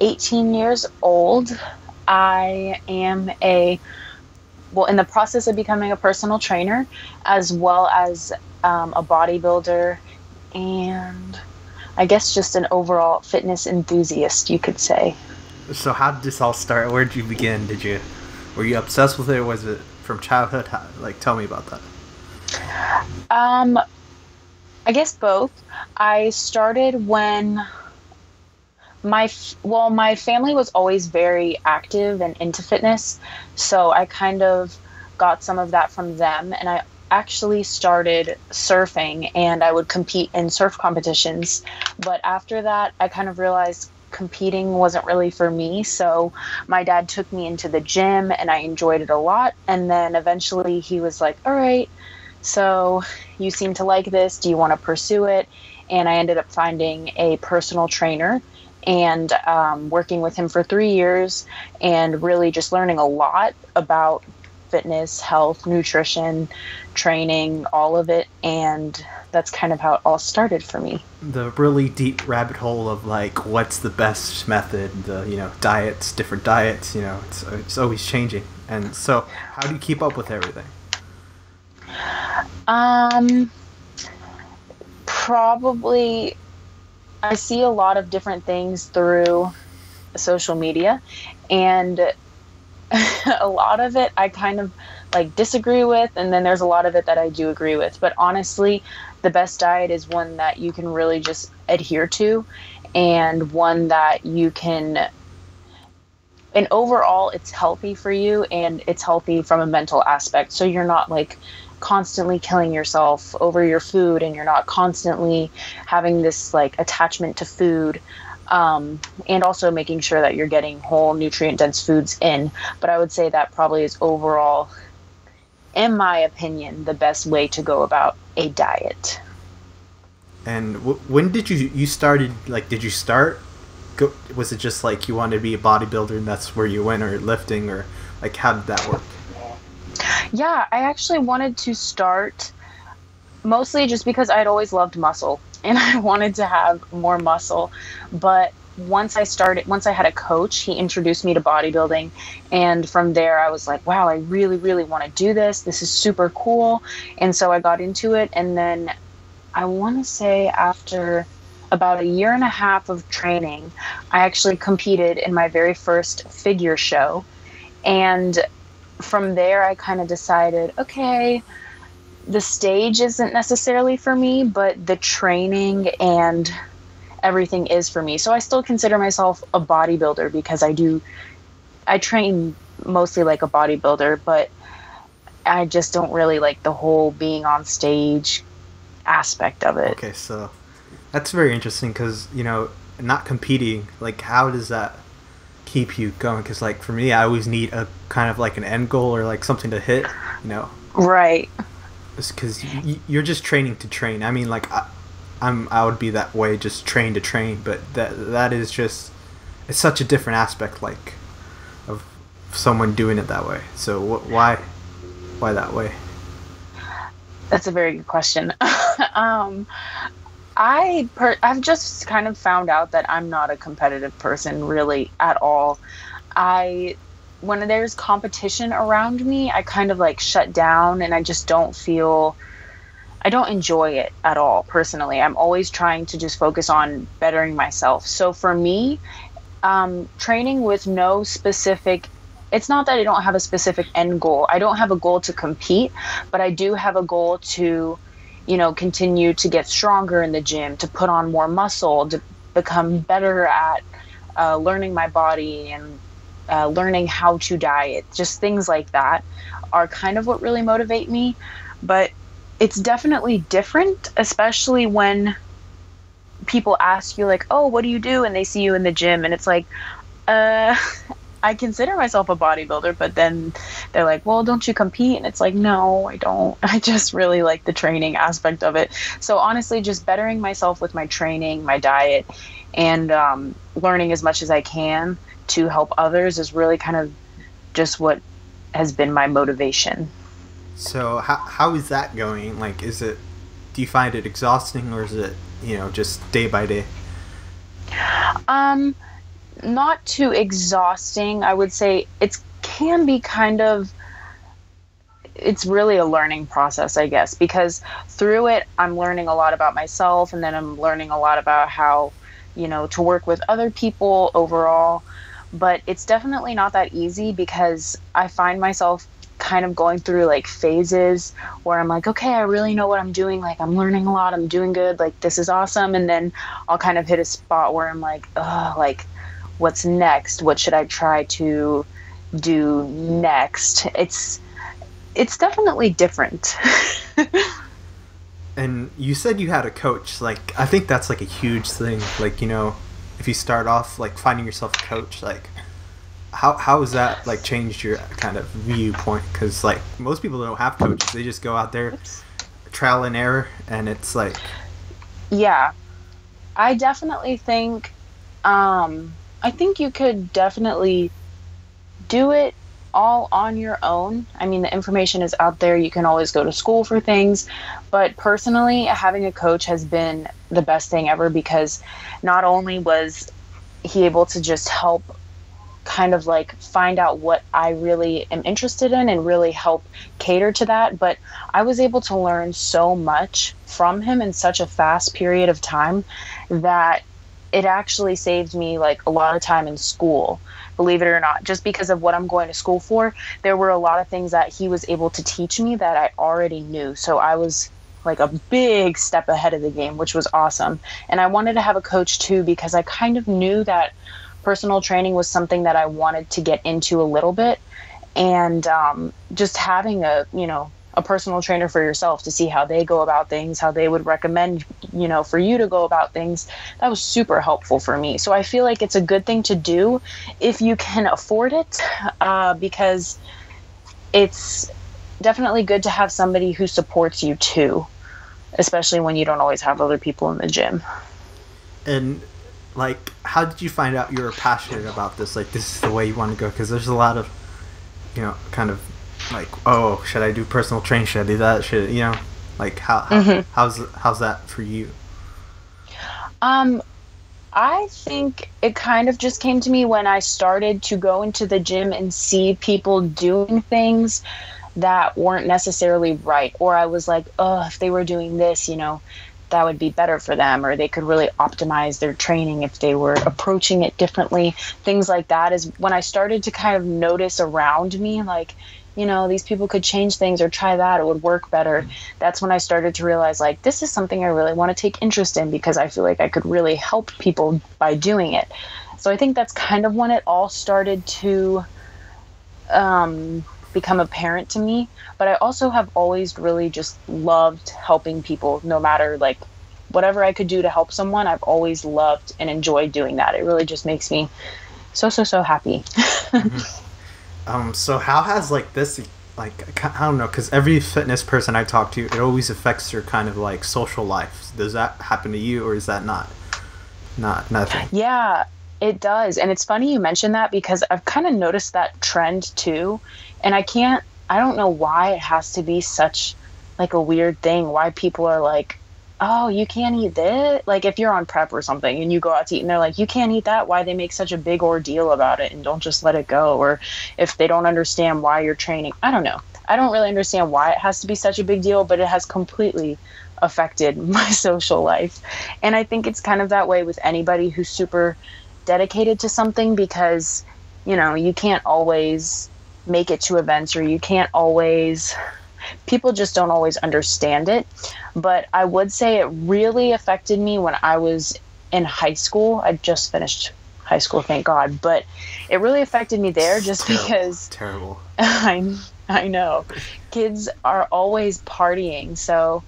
18 years old. I am a well in the process of becoming a personal trainer as well as um, a bodybuilder and I guess just an overall fitness enthusiast, you could say. So how did this all start? Where did you begin? Did you were you obsessed with it? Or was it from childhood? How, like, tell me about that. Um, I guess both. I started when my well, my family was always very active and into fitness, so I kind of got some of that from them, and I actually started surfing and I would compete in surf competitions. But after that, I kind of realized competing wasn't really for me. So my dad took me into the gym and I enjoyed it a lot. And then eventually he was like, All right, so you seem to like this. Do you want to pursue it? And I ended up finding a personal trainer and um, working with him for three years and really just learning a lot about fitness, health, nutrition, training, all of it. And that's kind of how it all started for me. The really deep rabbit hole of like what's the best method, the you know diets, different diets. You know, it's it's always changing. And so, how do you keep up with everything? Um, probably I see a lot of different things through social media, and a lot of it I kind of like disagree with, and then there's a lot of it that I do agree with. But honestly, the best diet is one that you can really just adhere to, and one that you can. And overall, it's healthy for you, and it's healthy from a mental aspect. So you're not like constantly killing yourself over your food and you're not constantly having this like attachment to food um, and also making sure that you're getting whole nutrient dense foods in. But i would say that probably is overall in my opinion the best way to go about a diet. And w- when did you you started like did you start go, was it just like you wanted to be a bodybuilder and that's where you went or lifting or like how did that work yeah, I actually wanted to start mostly just because I'd always loved muscle and I wanted to have more muscle. But once I started, once I had a coach, he introduced me to bodybuilding. And from there, I was like, wow, I really, really want to do this. This is super cool. And so I got into it. And then I want to say after about a year and a half of training, I actually competed in my very first figure show. And from there, I kind of decided, okay, the stage isn't necessarily for me, but the training and everything is for me. So I still consider myself a bodybuilder because I do, I train mostly like a bodybuilder, but I just don't really like the whole being on stage aspect of it. Okay, so that's very interesting because, you know, not competing, like, how does that keep you going because like for me i always need a kind of like an end goal or like something to hit you know? Right. Because you're just training to train. I mean like I, i'm i would be that way just train to train but that that is just it's such a different aspect like of someone doing it that way. So wh- why why that way? That's a very good question. Um I per- I've just kind of found out that I'm not a competitive person really at all. I when there's competition around me, I kind of like shut down and I just don't feel I don't enjoy it at all personally. I'm always trying to just focus on bettering myself. So for me, um, training with no specific it's not that I don't have a specific end goal. I don't have a goal to compete, but I do have a goal to you know, continue to get stronger in the gym, to put on more muscle, to become better at uh, learning my body and uh, learning how to diet. Just things like that are kind of what really motivate me. But it's definitely different, especially when people ask you, like, oh, what do you do? And they see you in the gym, and it's like, uh, I consider myself a bodybuilder, but then they're like, well, don't you compete? And it's like, no, I don't. I just really like the training aspect of it. So honestly, just bettering myself with my training, my diet, and um, learning as much as I can to help others is really kind of just what has been my motivation. So how how is that going? Like, is it? Do you find it exhausting, or is it you know just day by day? Um, not too exhausting. I would say it can be kind of it's really a learning process, I guess, because through it I'm learning a lot about myself and then I'm learning a lot about how, you know, to work with other people overall. But it's definitely not that easy because I find myself kind of going through like phases where I'm like, okay, I really know what I'm doing. Like, I'm learning a lot. I'm doing good. Like, this is awesome. And then I'll kind of hit a spot where I'm like, oh, like, what's next? What should I try to do next? It's, it's definitely different. and you said you had a coach. Like, I think that's like a huge thing. Like, you know, if you start off like finding yourself a coach, like, how how has that like changed your kind of viewpoint? Because like most people don't have coaches; they just go out there, trial and error, and it's like. Yeah, I definitely think, um, I think you could definitely do it all on your own. I mean, the information is out there. You can always go to school for things. But personally, having a coach has been the best thing ever because not only was he able to just help kind of like find out what I really am interested in and really help cater to that. But I was able to learn so much from him in such a fast period of time that it actually saved me like a lot of time in school believe it or not. Just because of what i'm going to school for there were a lot of things that he was able to teach me that i already knew. So i was like a big step ahead of the game which was awesome. And i wanted to have a coach too because i kind of knew that personal training was something that I wanted to get into a little bit. And um, just having a, you know, a personal trainer for yourself to see how they go about things, how they would recommend, you know, for you to go about things. That was super helpful for me. So I feel like it's a good thing to do if you can afford it, uh, because it's definitely good to have somebody who supports you too, especially when you don't always have other people in the gym. And like how did you find out you were passionate about this like this is the way you want to go because there's a lot of you know kind of like oh should i do personal training? Should i do that? Should you know like how, how mm-hmm. how's how's that for you? Um i think it kind of just came to me when i started to go into the gym and see people doing things that weren't necessarily right or i was like oh if they were doing this you know that would be better for them or they could really optimize their training if they were approaching it differently. Things like that is when i started to kind of notice around me like you know these people could change things or try that it would work better that's when i started to realize like this is something i really want to take interest in because i feel like i could really help people by doing it so i think that's kind of when it all started to um, become apparent to me. But I also have always really just loved helping people, no matter like whatever I could do to help someone. I've always loved and enjoyed doing that. It really just makes me so so so happy. mm-hmm. Um. So how has like this like I don't know because every fitness person I talk to, it always affects your kind of like social life. Does that happen to you, or is that not not nothing? Yeah, it does. And it's funny you mentioned that because I've kind of noticed that trend too. And I can't, I don't know why it has to be such like a weird thing, why people are like, oh, you can't eat this. Like if you're on prep or something and you go out to eat and they're like, you can't eat that, why they make such a big ordeal about it and don't just let it go. Or if they don't understand why you're training, I don't know. I don't really understand why it has to be such a big deal, but it has completely affected my social life. And I think it's kind of that way with anybody who's super dedicated to something because you know you can't always make it to events or you can't always people just don't always understand it. But i would say it really affected me when i was in high school. I just finished high school thank god. But it really affected me there just terrible, because terrible. I i know. Kids are always partying. So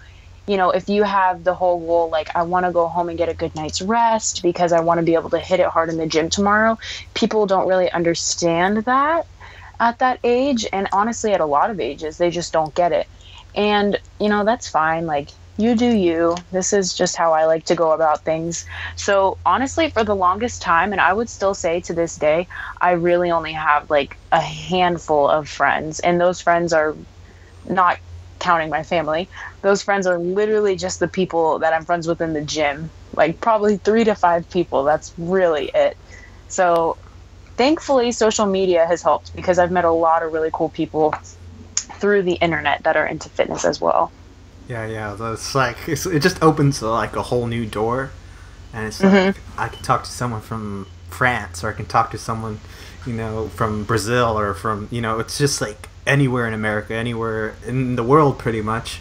you know, if you have the whole goal, like, I want to go home and get a good night's rest because I want to be able to hit it hard in the gym tomorrow, people don't really understand that at that age. And honestly, at a lot of ages, they just don't get it. And, you know, that's fine. Like, you do you. This is just how I like to go about things. So, honestly, for the longest time, and I would still say to this day, I really only have like a handful of friends, and those friends are not counting my family, those friends are literally just the people that I'm friends with in the gym. Like probably three to five people. That's really it. So thankfully, social media has helped because I've met a lot of really cool people through the internet that are into fitness as well. Yeah, yeah. It's like it's, it just opens like a whole new door, and it's like mm-hmm. I can talk to someone from France or I can talk to someone, you know, from Brazil or from you know, it's just like anywhere in America, anywhere in the world, pretty much.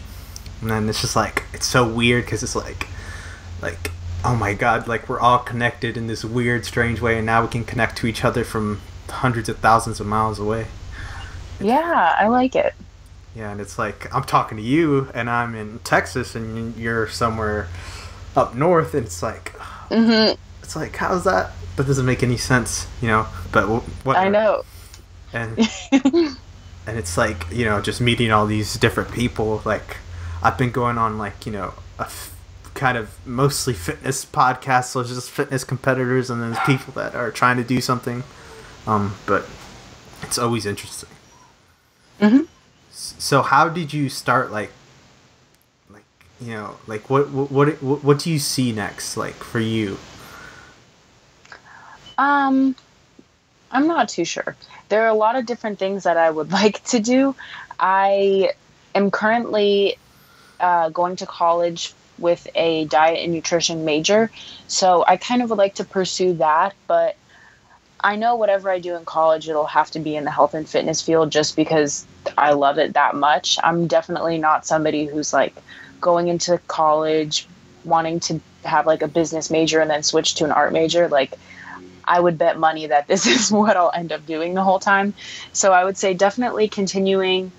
And then it's just like it's so weird because it's like, like oh my god, like we're all connected in this weird, strange way, and now we can connect to each other from hundreds of thousands of miles away. Yeah, I like it. Yeah, and it's like I'm talking to you, and I'm in Texas, and you're somewhere up north, and it's like, mm-hmm. it's like, how's that? That doesn't make any sense, you know. But what I know. And and it's like you know, just meeting all these different people. Like I've been going on like you know a f- kind of mostly fitness podcasts, so just fitness competitors, and then there's people that are trying to do something. Um, but it's always interesting. Mm-hmm so how did you start like like you know like what what what, what do you see next like for you um i'm not too sure there are a lot of different things that i would like to do i am currently uh, going to college with a diet and nutrition major so i kind of would like to pursue that but I know whatever I do in college, it'll have to be in the health and fitness field just because I love it that much. I'm definitely not somebody who's like going into college wanting to have like a business major and then switch to an art major. Like, I would bet money that this is what I'll end up doing the whole time. So I would say definitely continuing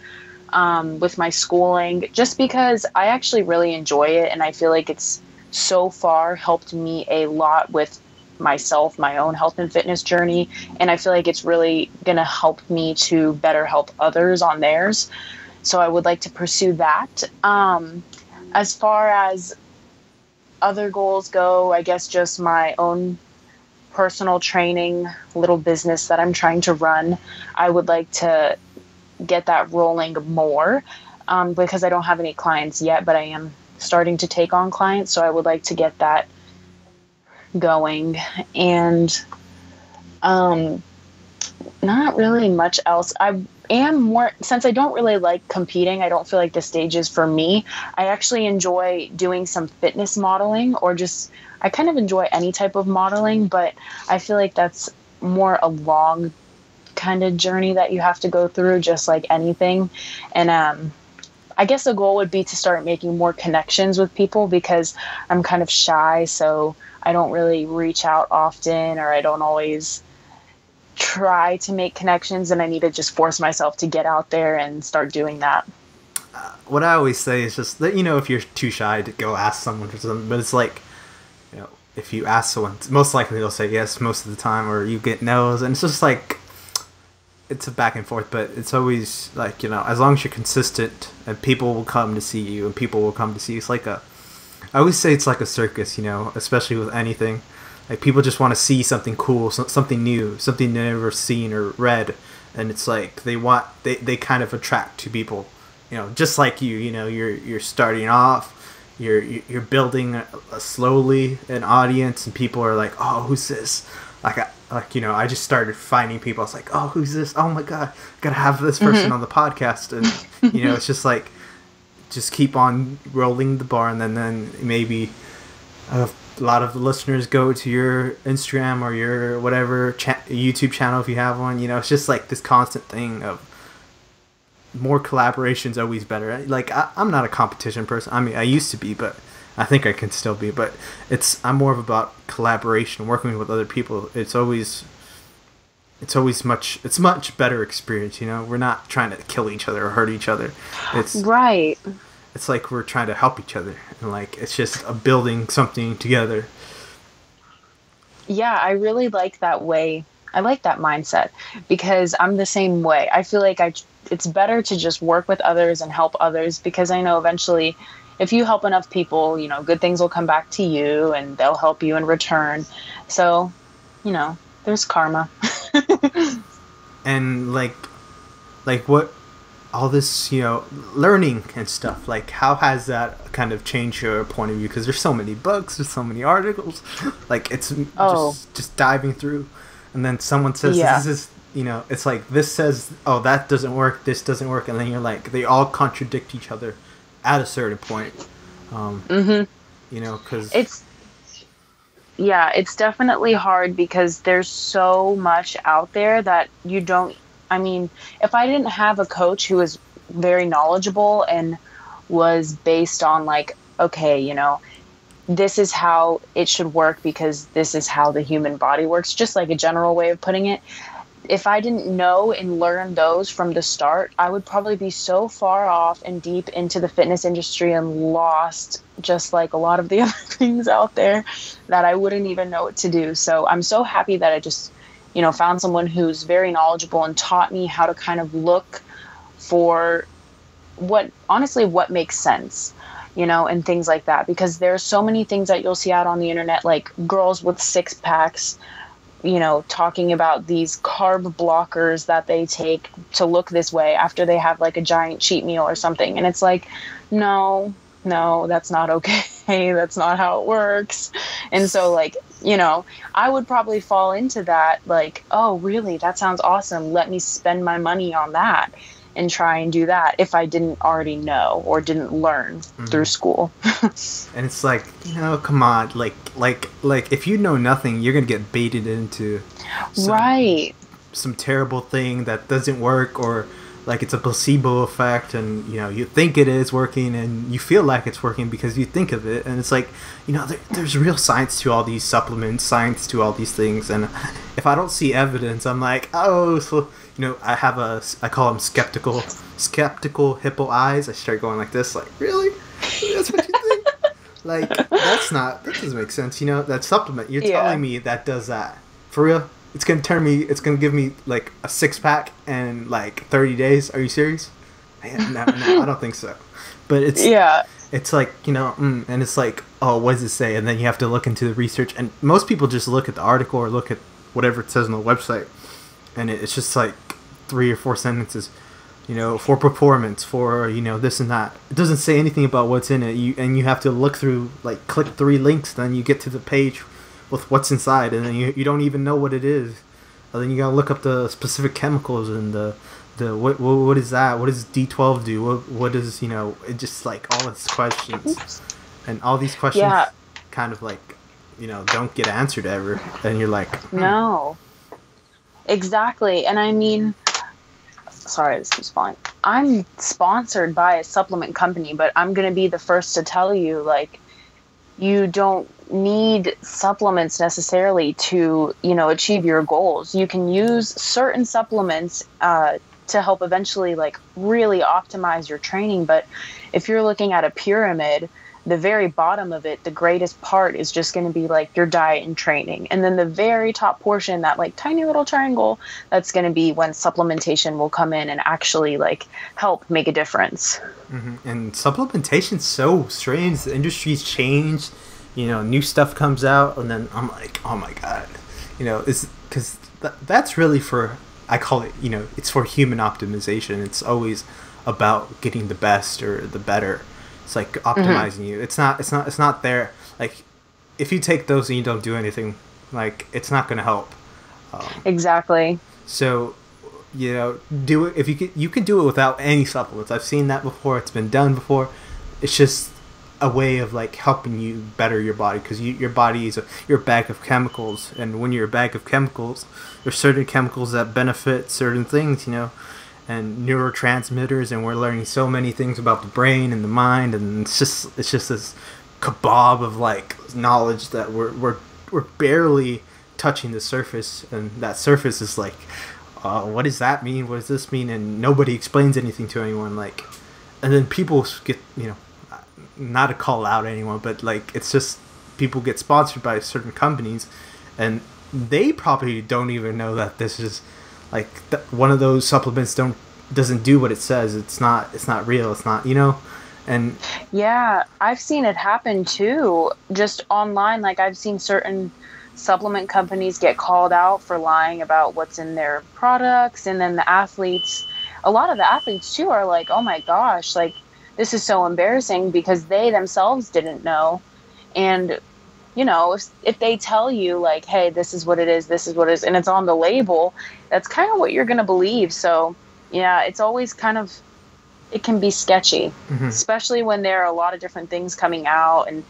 um, with my schooling just because I actually really enjoy it and I feel like it's so far helped me a lot with myself, my own health and fitness journey. And I feel like it's really going to help me to better help others on theirs. So I would like to pursue that. Um, as far as other goals go, I guess just my own personal training little business that I'm trying to run. I would like to get that rolling more um, because I don't have any clients yet, but I am starting to take on clients. So I would like to get that going and um not really much else i am more since i don't really like competing i don't feel like the stage is for me i actually enjoy doing some fitness modeling or just i kind of enjoy any type of modeling but i feel like that's more a long kind of journey that you have to go through just like anything and um I guess the goal would be to start making more connections with people because I'm kind of shy. So I don't really reach out often or I don't always try to make connections and I need to just force myself to get out there and start doing that. Uh, what I always say is just that you know if you're too shy to go ask someone for something, but it's like you know if you ask someone, most likely they'll say yes most of the time, or you get no's, and it's just like it's a back and forth. But it's always like you know as long as you're consistent, and people will come to see you, and people will come to see you. It's like a I always say it's like a circus, you know, especially with anything. Like people just want to see something cool, something new, something they've never seen or read, and it's like they want they, they kind of attract to people, you know, just like you. You know, you're you're starting off, you're you're building a, a slowly an audience, and people are like, oh, who's this? Like I, like you know, I just started finding people. I was like, oh, who's this? Oh my god, gotta have this person mm-hmm. on the podcast, and you know, it's just like just keep on rolling the bar, and then then maybe a lot of the listeners go to your Instagram or your whatever cha- YouTube channel if you have one. You know, it's just like this constant thing of more collaborations always better. Like I, I'm not a competition person. I mean, I used to be, but I think I can still be. But it's I'm more of about collaboration, working with other people. It's always it's always much it's much better experience you know? We're not trying to kill each other or hurt each other. It's right. it's like we're trying to help each other and like it's just a building something together. Yeah i really like that way. I like that mindset because i'm the same way. I feel like i it's better to just work with others and help others because i know eventually if you help enough people you know good things will come back to you and they'll help you in return. So you know there's karma. And like like what all this you know learning and stuff like how has that kind of changed your point of view? Because there's so many books there's so many articles. Like it's oh. just, just diving through. And then someone says Yeah. this is you know it's like this says oh that doesn't work this doesn't work. And then you're like they all contradict each other at a certain point um, hmm you know because It's yeah, it's definitely hard because there's so much out there that you don't. I mean, if I didn't have a coach who was very knowledgeable and was based on like, okay, you know, this is how it should work because this is how the human body works, just like a general way of putting it. If I didn't know and learn those from the start, I would probably be so far off and deep into the fitness industry and lost, just like a lot of the other things out there, that I wouldn't even know what to do. So I'm so happy that I just, you know, found someone who's very knowledgeable and taught me how to kind of look for what, honestly, what makes sense you know, and things like that. Because there's so many things that you'll see out on the internet, like girls with six packs, you know, talking about these carb blockers that they take to look this way after they have like a giant cheat meal or something. And it's like, no, no, that's not okay. that's not how it works. And so, like, you know, I would probably fall into that, like, oh, really? That sounds awesome. Let me spend my money on that and try and do that if I didn't already know or didn't learn mm-hmm. through school. and it's like you know come on like like like if you know nothing you're gonna get baited into some, right. some terrible thing that doesn't work or like it's a placebo effect and you know you think it is working and you feel like it's working because you think of it and it's like you know there, there's real science to all these supplements science to all these things and if i don't see evidence i'm like oh so you know i have a i call them skeptical skeptical hippo eyes. I start going like this like really? That's what you think? Like that's not that doesn't make sense you know that supplement. You're Yeah. telling me that does that. For real? It's gonna turn me it's gonna give me like a six pack in like 30 days? Are you serious? Man, no, no i don't think so. But it's Yeah. it's like you know mm, and it's like oh what does it say? And then you have to look into the research. And most people just look at the article or look at whatever it says on the website. And it, it's just like three or four sentences you know for performance for you know this and that. It doesn't say anything about what's in it. You and you have to look through like click three links then you get to the page with what's inside and then you, you don't even know what it is. And then you gotta look up the specific chemicals and the the what what, what is that? What does d12 do? What what is you know it just like all these questions. And all these questions Yeah. kind of like you know don't get answered ever. And you're like hmm, No. Exactly. And I mean, sorry, this keeps falling. I'm sponsored by a supplement company, but I'm going to be the first to tell you like, you don't need supplements necessarily to, you know, achieve your goals. You can use certain supplements uh, to help eventually, like, really optimize your training. But if you're looking at a pyramid, the very bottom of it, the greatest part is just going to be like your diet and training. And then the very top portion, that like tiny little triangle, that's going to be when supplementation will come in and actually like help make a difference. mhm. and supplementation's so strange the industry's changed you know new stuff comes out and then i'm like oh my god you know it's because th- that's really for i call it you know it's for human optimization it's always about getting the best or the better it's like optimizing you it's not it's not it's not there like if you take those and you don't do anything like it's not going to help um, Exactly. so, you know, do it if you can. You can do it without any supplements. I've seen that before. It's been done before. It's just a way of like helping you better your body because you, your body is a your bag of chemicals, and when you're a bag of chemicals, there's certain chemicals that benefit certain things. You know. And neurotransmitters, and we're learning so many things about the brain and the mind, and it's just it's just this kebab of like knowledge that we're we're we're barely touching the surface, and that surface is like, uh, what does that mean? What does this mean? And nobody explains anything to anyone. Like, and then people get you know, not to call out anyone, but like it's just people get sponsored by certain companies, and they probably don't even know that this is like th- one of those supplements don't doesn't do what it says. It's not it's not real. It's not you know, and Yeah, I've seen it happen too, just online. Like, I've seen certain supplement companies get called out for lying about what's in their products. And then the athletes, a lot of the athletes too, are like, oh my gosh, like, this is so embarrassing because they themselves didn't know. And you know, if if they tell you like, hey, this is what it is, this is what it is, and it's on the label, that's kind of what you're gonna believe. So yeah, it's always kind of it can be sketchy, mm-hmm. especially when there are a lot of different things coming out and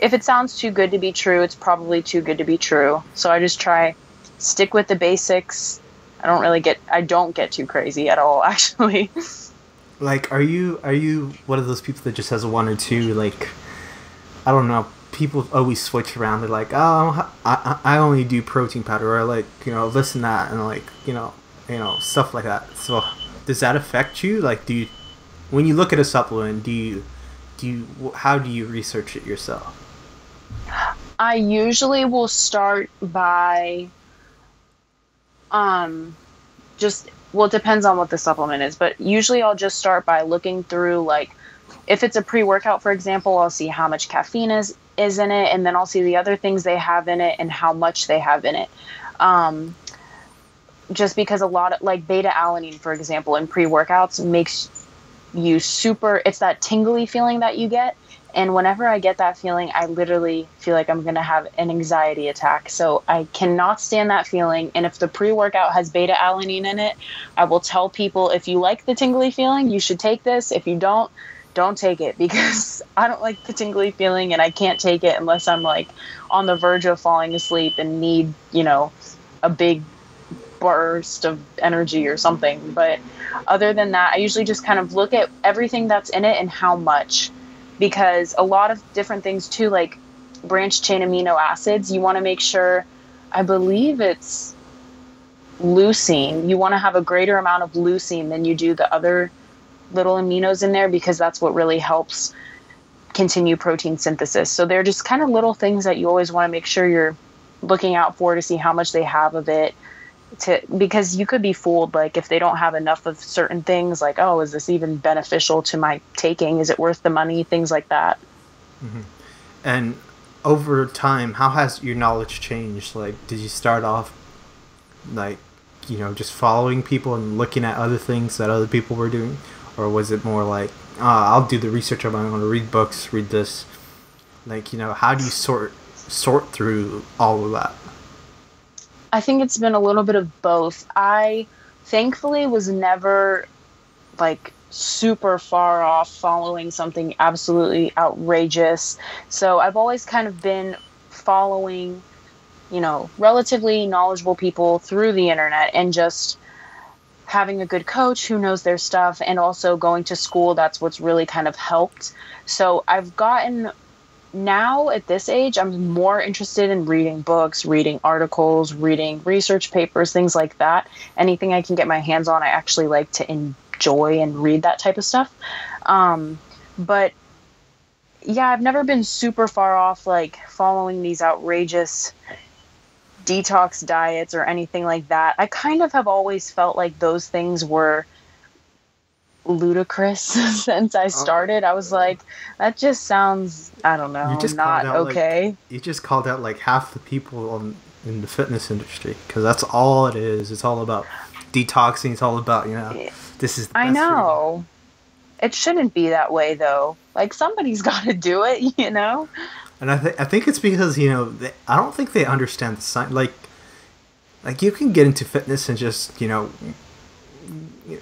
if it sounds too good to be true, it's probably too good to be true. So I just try stick with the basics. I don't really get I don't get too crazy at all actually. Like are you are you one of those people that just has a one or two like I don't know, people always switch around. They're like, "Oh, I, I only do protein powder or like, you know, this and that and like, you know, you know, stuff like that." So does that affect you? Like do you when you look at a supplement, do you do you how do you research it yourself? I usually will start by um just well it depends on what the supplement is, but usually I'll just start by looking through like if it's a pre-workout for example, I'll see how much caffeine is is in it and then I'll see the other things they have in it and how much they have in it. Um just because a lot of like beta alanine for example in pre-workouts makes you super it's that tingly feeling that you get and whenever I get that feeling, I literally feel like I'm going to have an anxiety attack. So I cannot stand that feeling. And if the pre workout has beta alanine in it, I will tell people if you like the tingly feeling, you should take this. If you don't, don't take it because I don't like the tingly feeling and I can't take it unless I'm like on the verge of falling asleep and need, you know, a big burst of energy or something. But other than that, I usually just kind of look at everything that's in it and how much because a lot of different things too like branched chain amino acids you want to make sure i believe it's leucine you want to have a greater amount of leucine than you do the other little aminos in there because that's what really helps continue protein synthesis. So they're just kind of little things that you always want to make sure you're looking out for to see how much they have of it to because you could be fooled like if they don't have enough of certain things like oh is this even beneficial to my taking? Is it worth the money? Things like that. Mm-hmm. and over time how has your knowledge changed? Like did you start off like you know just following people and looking at other things that other people were doing or was it more like oh, i'll do the research on my own read books read this like you know how do you sort sort through all of that I think it's been a little bit of both. I thankfully was never like super far off following something absolutely outrageous. So I've always kind of been following, you know, relatively knowledgeable people through the internet and just having a good coach who knows their stuff and also going to school that's what's really kind of helped. So I've gotten now at this age, I'm more interested in reading books, reading articles, reading research papers, things like that. Anything I can get my hands on, I actually like to enjoy and read that type of stuff. Um, but yeah, I've never been super far off like following these outrageous detox diets or anything like that. I kind of have always felt like those things were ludicrous since I oh. started. I was like, that just sounds, I don't know, you just not okay. Like, you just called out like half the people on, in the fitness industry because that's all it is. It's all about detoxing. It's all about, you know, this is. I know. It shouldn't be that way though. Like somebody's got to do it, you know. And I think I think it's because you know they, I don't think they understand the science. Like, like you can get into fitness and just you know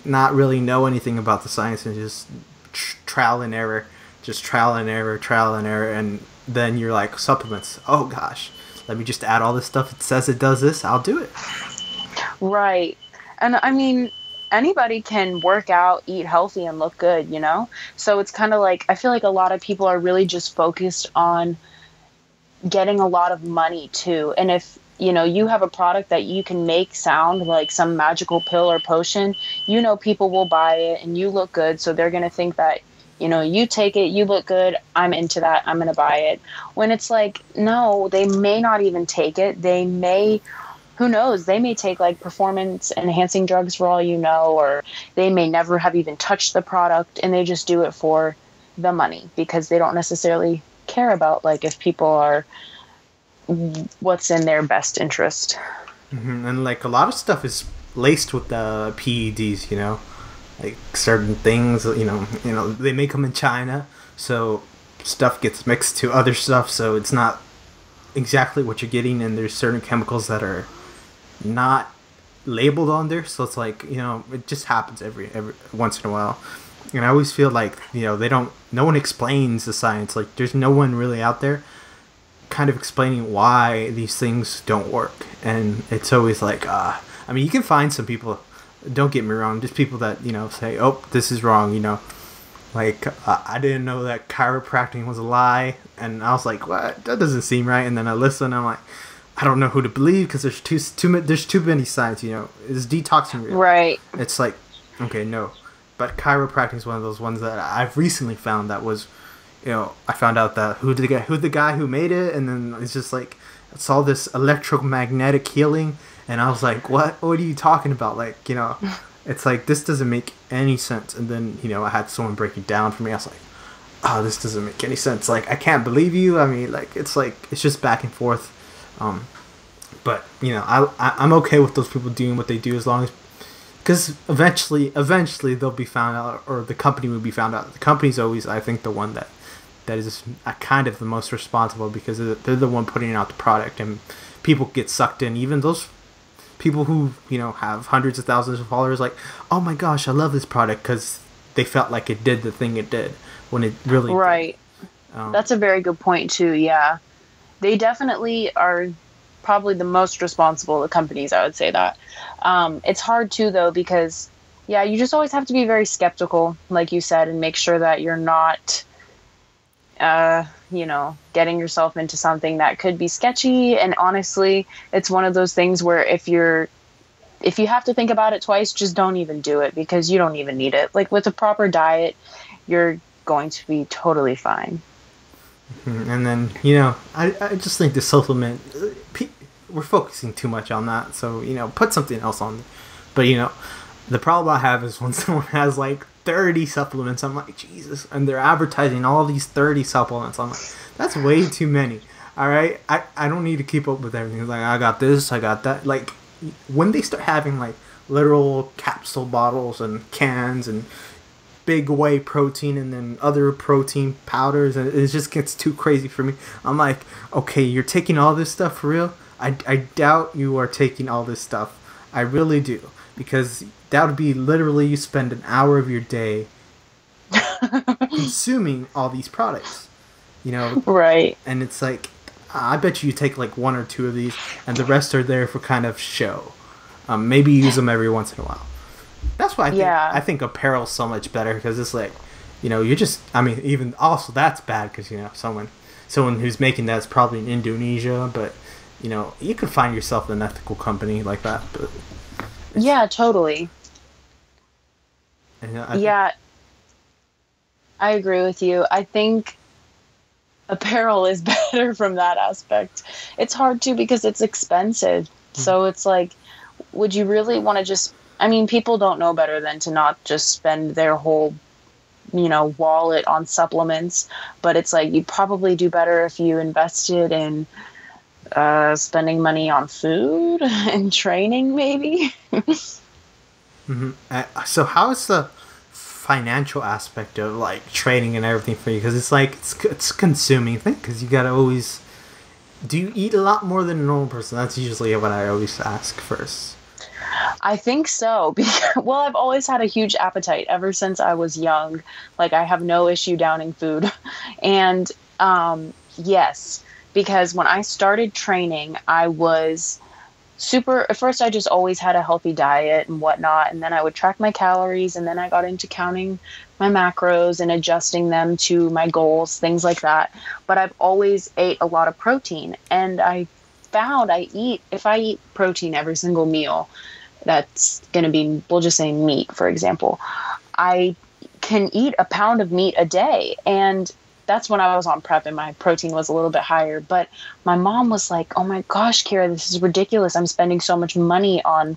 not really know anything about the science and just tr- trial and error, just trial and error, trial and error, and then you're like supplements. Oh gosh, let me just add all this stuff. It says it does this. I'll do it. Right, and I mean anybody can work out, eat healthy, and look good. You know, so it's kind of like I feel like a lot of people are really just focused on getting a lot of money too, and if you know you have a product that you can make sound like some magical pill or potion you know people will buy it and you look good. So they're going to think that you know you take it you look good i'm into that i'm going to buy it. When it's like no they may not even take it. They may who knows they may take like performance enhancing drugs for all you know or they may never have even touched the product and they just do it for the money because they don't necessarily care about like if people are what's in their best interest. Mm-hmm. And like a lot of stuff is laced with the PEDs, you know, like certain things, you know, you know they make them in China, so stuff gets mixed to other stuff, so it's not exactly what you're getting, and there's certain chemicals that are not labeled on there. So it's like you know, it just happens every every once in a while. And I always feel like you know they don't. No one explains the science. Like there's no one really out there kind of explaining why these things don't work. And it's always like, uh, I mean, you can find some people. Don't get me wrong. Just people that you know say, "Oh, this is wrong." You know, like uh, I didn't know that chiropractic was a lie, and I was like, "What? That doesn't seem right." And then I listen, I'm like, I don't know who to believe because there's too too there's too many sides. You know, is detoxing real? Right. It's like, okay, no, but chiropractic is one of those ones that I've recently found that was, you know, I found out that who the guy who the guy who made it, and then it's just like it's all this electromagnetic healing, and I was like, what? What are you talking about? Like, you know, it's like this doesn't make any sense. And then you know, I had someone break it down for me. I was like, oh, this doesn't make any sense. Like, I can't believe you. I mean, like, it's like it's just back and forth. Um, but you know, I, I I'm okay with those people doing what they do as long as because eventually, eventually they'll be found out, or the company will be found out. The company's always, I think, the one that that is uh, kind of the most responsible because they're the one putting out the product, and people get sucked in. Even those people who you know have hundreds of thousands of followers, like, oh my gosh, I love this product because they felt like it did the thing it did when it really right. Um, That's a very good point too. Yeah, they definitely are probably the most responsible the companies. I would say that. Um, it's hard too though because yeah, you just always have to be very skeptical, like you said, and make sure that you're not, uh, you know, getting yourself into something that could be sketchy. And honestly, it's one of those things where if you're if you have to think about it twice, just don't even do it because you don't even need it. Like with a proper diet, you're going to be totally fine. Mm-hmm. And then, you know, I, I just think the supplement, we're focusing too much on that. So you know, put something else on. But you know, the problem I have is when someone has like 30 supplements, I'm like Jesus, and they're advertising all these 30 supplements. I'm like, that's way too many. All right, I I don't need to keep up with everything. Like I got this, I got that. Like when they start having like literal capsule bottles and cans and big whey protein and then other protein powders and it just gets too crazy for me. I'm like, okay, you're taking all this stuff for real? I, I doubt you are taking all this stuff. I really do. Because that would be literally you spend an hour of your day consuming all these products. You know? Right. And it's like, I bet you take like one or two of these, and the rest are there for kind of show. Um, maybe use them every once in a while. That's why I think yeah. I think apparel's so much better because it's like, you know, you're just. I mean, even also that's bad because you know someone someone who's making that's probably in Indonesia, but you know, you could find yourself an ethical company like that. But yeah, totally. I yeah, I agree with you. I think apparel is better from that aspect. It's hard too because it's expensive. Mm-hmm. So it's like, would you really want to just? I mean, people don't know better than to not just spend their whole you know wallet on supplements but it's like you'd probably do better if you invested in uh, spending money on food and training, maybe. mm-hmm. uh, so, how is the financial aspect of like training and everything for you? Because it's like it's it's consuming thing. Because you gotta always. Do you eat a lot more than a normal person? That's usually what I always ask first. I think so. well, I've always had a huge appetite ever since I was young. Like I have no issue downing food, and um, yes, because when I started training, I was super. At first, I just always had a healthy diet and whatnot, and then I would track my calories, and then I got into counting my macros and adjusting them to my goals, things like that. But I've always ate a lot of protein, and I found I eat if I eat protein every single meal, that's going to be we'll just say meat for example. I can eat a pound of meat a day, and that's when I was on prep and my protein was a little bit higher. But my mom was like, "Oh my gosh, Kira, this is ridiculous. I'm spending so much money on,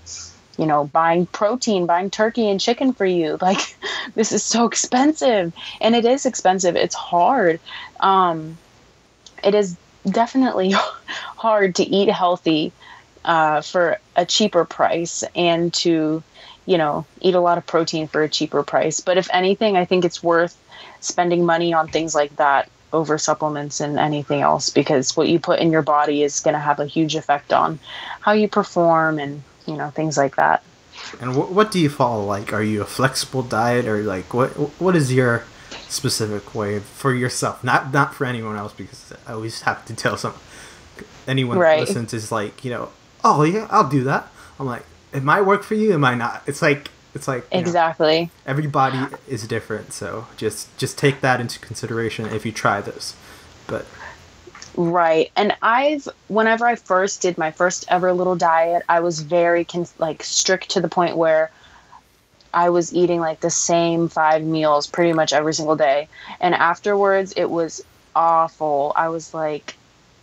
you know, buying protein, buying turkey and chicken for you. Like, this is so expensive." And it is expensive. It's hard. Um, it is definitely hard to eat healthy uh, for a cheaper price and to, you know, eat a lot of protein for a cheaper price. But if anything, I think it's worth spending money on things like that over supplements and anything else because what you put in your body is going to have a huge effect on how you perform and you know things like that. And wh- what do you follow? Like, are you a flexible diet or like what? What is your specific way for yourself? Not not for anyone else because I always have to tell some anyone right. that listens is like you know oh yeah I'll do that. I'm like it might work for you, it might not. It's like it's like exactly know, everybody is different, so just just take that into consideration if you try this. But Right. And I've, whenever I first did my first ever little diet, I was very, like, strict to the point where I was eating, like, the same five meals pretty much every single day. And afterwards, it was awful. I was like,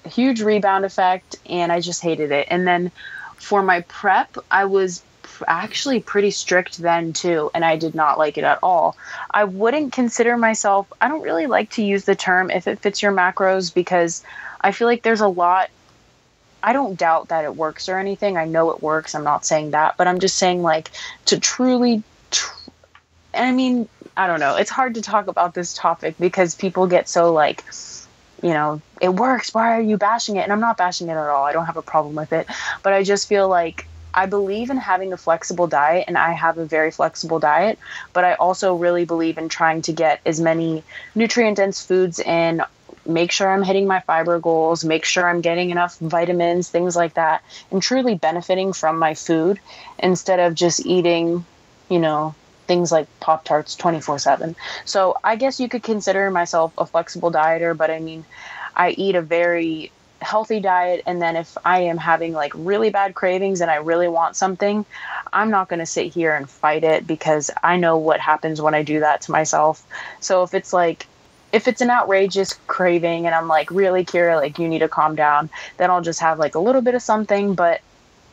huge rebound effect, and I just hated it. And then for my prep, I was actually pretty strict then too, and I did not like it at all. I wouldn't consider myself, I don't really like to use the term if it fits your macros because I feel like there's a lot. I don't doubt that it works or anything. I know it works. I'm not saying that, but I'm just saying like to truly. Tr- I mean, I don't know. It's hard to talk about this topic because people get so like, you know, it works. Why are you bashing it? And I'm not bashing it at all. I don't have a problem with it, but I just feel like I believe in having a flexible diet, and I have a very flexible diet, but I also really believe in trying to get as many nutrient dense foods in make sure I'm hitting my fiber goals, make sure I'm getting enough vitamins, things like that, and truly benefiting from my food instead of just eating, you know, things like Pop Tarts 24 7. So I guess you could consider myself a flexible dieter, but I mean, I eat a very healthy diet and then if i am having like really bad cravings and i really want something i'm not going to sit here and fight it because i know what happens when i do that to myself so if it's like if it's an outrageous craving and I'm like, really, Kira, like, you need to calm down, then I'll just have like a little bit of something. But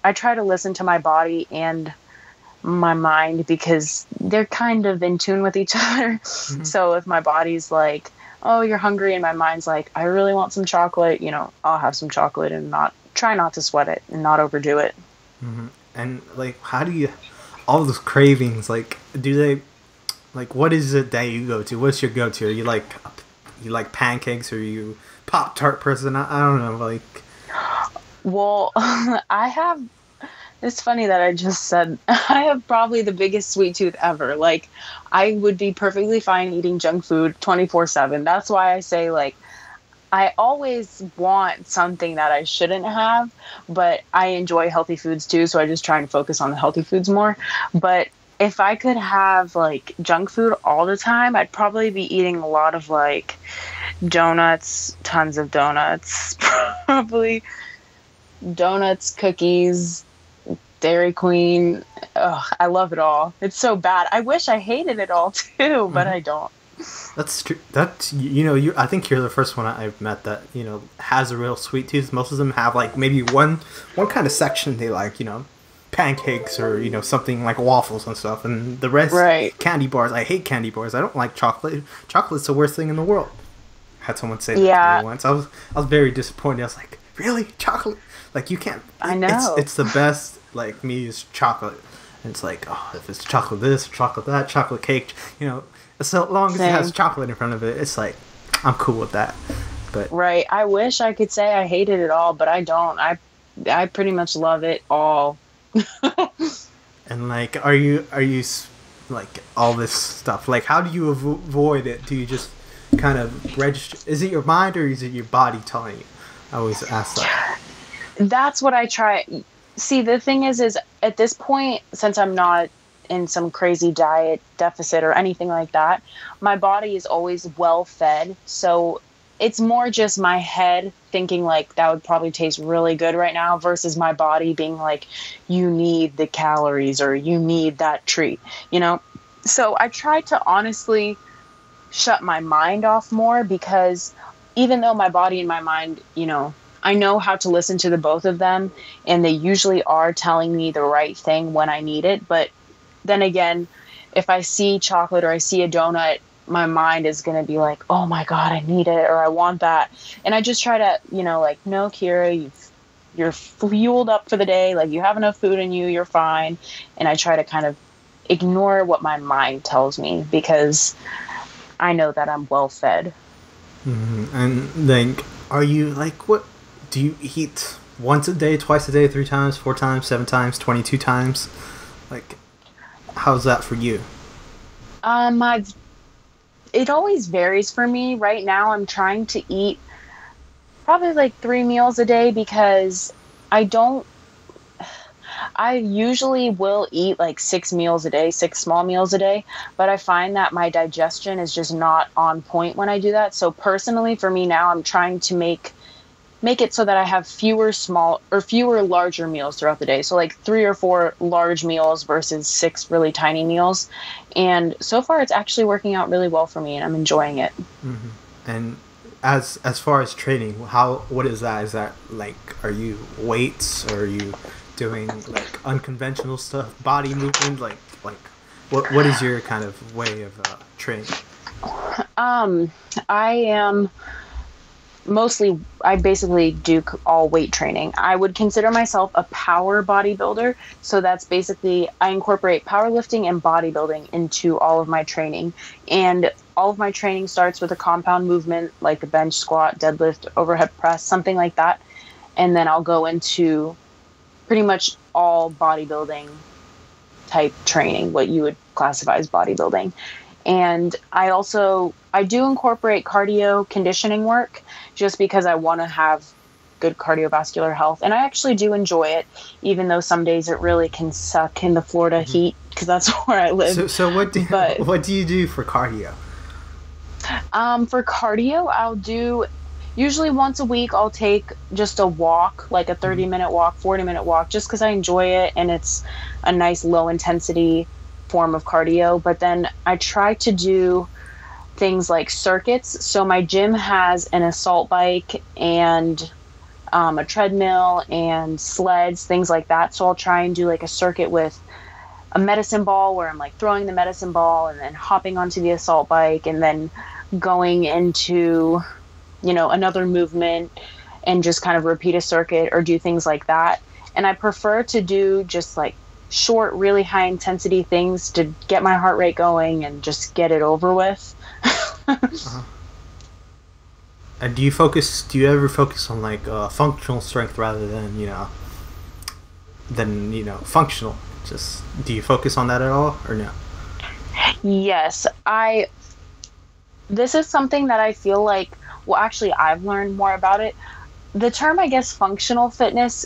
I try to listen to my body and my mind because they're kind of in tune with each other. Mm-hmm. So if my body's like, oh, you're hungry, and my mind's like, I really want some chocolate, you know, I'll have some chocolate and not try not to sweat it and not overdo it. Mm-hmm. And like, how do you, all those cravings, like, do they, like, what is it that you go to? What's your go to? Are you like you like pancakes or you pop tart person? I, I don't know. Like, well, I have. It's funny that I just said I have probably the biggest sweet tooth ever. Like, I would be perfectly fine eating junk food 24 7. That's why I say, like, I always want something that I shouldn't have, but I enjoy healthy foods too. So I just try and focus on the healthy foods more. But if I could have like junk food all the time, I'd probably be eating a lot of like donuts, tons of donuts, probably donuts, cookies, Dairy Queen. Ugh, I love it all. It's so bad. I wish I hated it all too, but mm-hmm. I don't. That's true. That's you know you. I think you're the first one I've met that you know has a real sweet tooth. Most of them have like maybe one one kind of section they like. You know, pancakes or you know something like waffles and stuff, and the rest right. candy bars. I hate candy bars. I don't like chocolate. Chocolate's the worst thing in the world. I had someone say that yeah. to me once. I was I was very disappointed. I was like, really, chocolate? Like you can't. I know. It's, it's the best. Like me is chocolate. And it's like, oh, if it's chocolate this, chocolate that, chocolate cake, you know, so long as Same. it has chocolate in front of it, it's like, I'm cool with that. But right, I wish I could say I hated it all, but I don't. I I pretty much love it all. and like, are you are you like all this stuff? Like, how do you avoid it? Do you just kind of register? Is it your mind or is it your body telling you? I always ask that. That's what I try. See, the thing is, is at this point, since I'm not in some crazy diet deficit or anything like that, my body is always well fed. So it's more just my head thinking like that would probably taste really good right now versus my body being like you need the calories or you need that treat you know so i try to honestly shut my mind off more because even though my body and my mind you know i know how to listen to the both of them and they usually are telling me the right thing when i need it but then again if i see chocolate or i see a donut my mind is going to be like, oh my God, I need it or I want that. And I just try to, you know, like, no, Kira, you've, you're fueled up for the day. Like, you have enough food in you, you're fine. And I try to kind of ignore what my mind tells me because I know that I'm well fed. Mm-hmm. And like, are you like what? Do you eat once a day, twice a day, three times, four times, seven times, twenty-two times? Like, how's that for you? Um, I've. It always varies for me. Right now, I'm trying to eat probably like three meals a day because I don't. I usually will eat like six meals a day, six small meals a day, but I find that my digestion is just not on point when I do that. So personally, for me now, I'm trying to make make it so that I have fewer small or fewer larger meals throughout the day. So like three or four large meals versus six really tiny meals. And so far, it's actually working out really well for me, and I'm enjoying it. Mm-hmm. And as as far as training, how what is that? Is that like are you weights or are you doing like unconventional stuff, body movement, like like what what is your kind of way of uh, training? Um, I am mostly I basically do all weight training. I would consider myself a power bodybuilder, so that's basically I incorporate powerlifting and bodybuilding into all of my training. And all of my training starts with a compound movement like a bench squat, deadlift, overhead press, something like that. And then I'll go into pretty much all bodybuilding type training, what you would classify as bodybuilding. And I also I do incorporate cardio conditioning work just because I want to have good cardiovascular health and I actually do enjoy it even though some days it really can suck in the Florida mm-hmm. heat because that's where I live. So, so what do you, but, what do you do for cardio? Um, for cardio, I'll do usually once a week. I'll take just a walk, like a 30 minute walk, 40 minute walk, just because I enjoy it and it's a nice low intensity form of cardio. But then I try to do things like circuits. So my gym has an assault bike and um, a treadmill and sleds, things like that. So I'll try and do like a circuit with a medicine ball where I'm like throwing the medicine ball and then hopping onto the assault bike and then going into, you know, another movement and just kind of repeat a circuit or do things like that. And I prefer to do just like short, really high intensity things to get my heart rate going and just get it over with. uh-huh. And do you focus? Do you ever focus on like uh, functional strength rather than you know, than you know functional? Just do you focus on that at all or no? Yes, I this is something that I feel like, well, actually, I've learned more about it. The term, I guess, functional fitness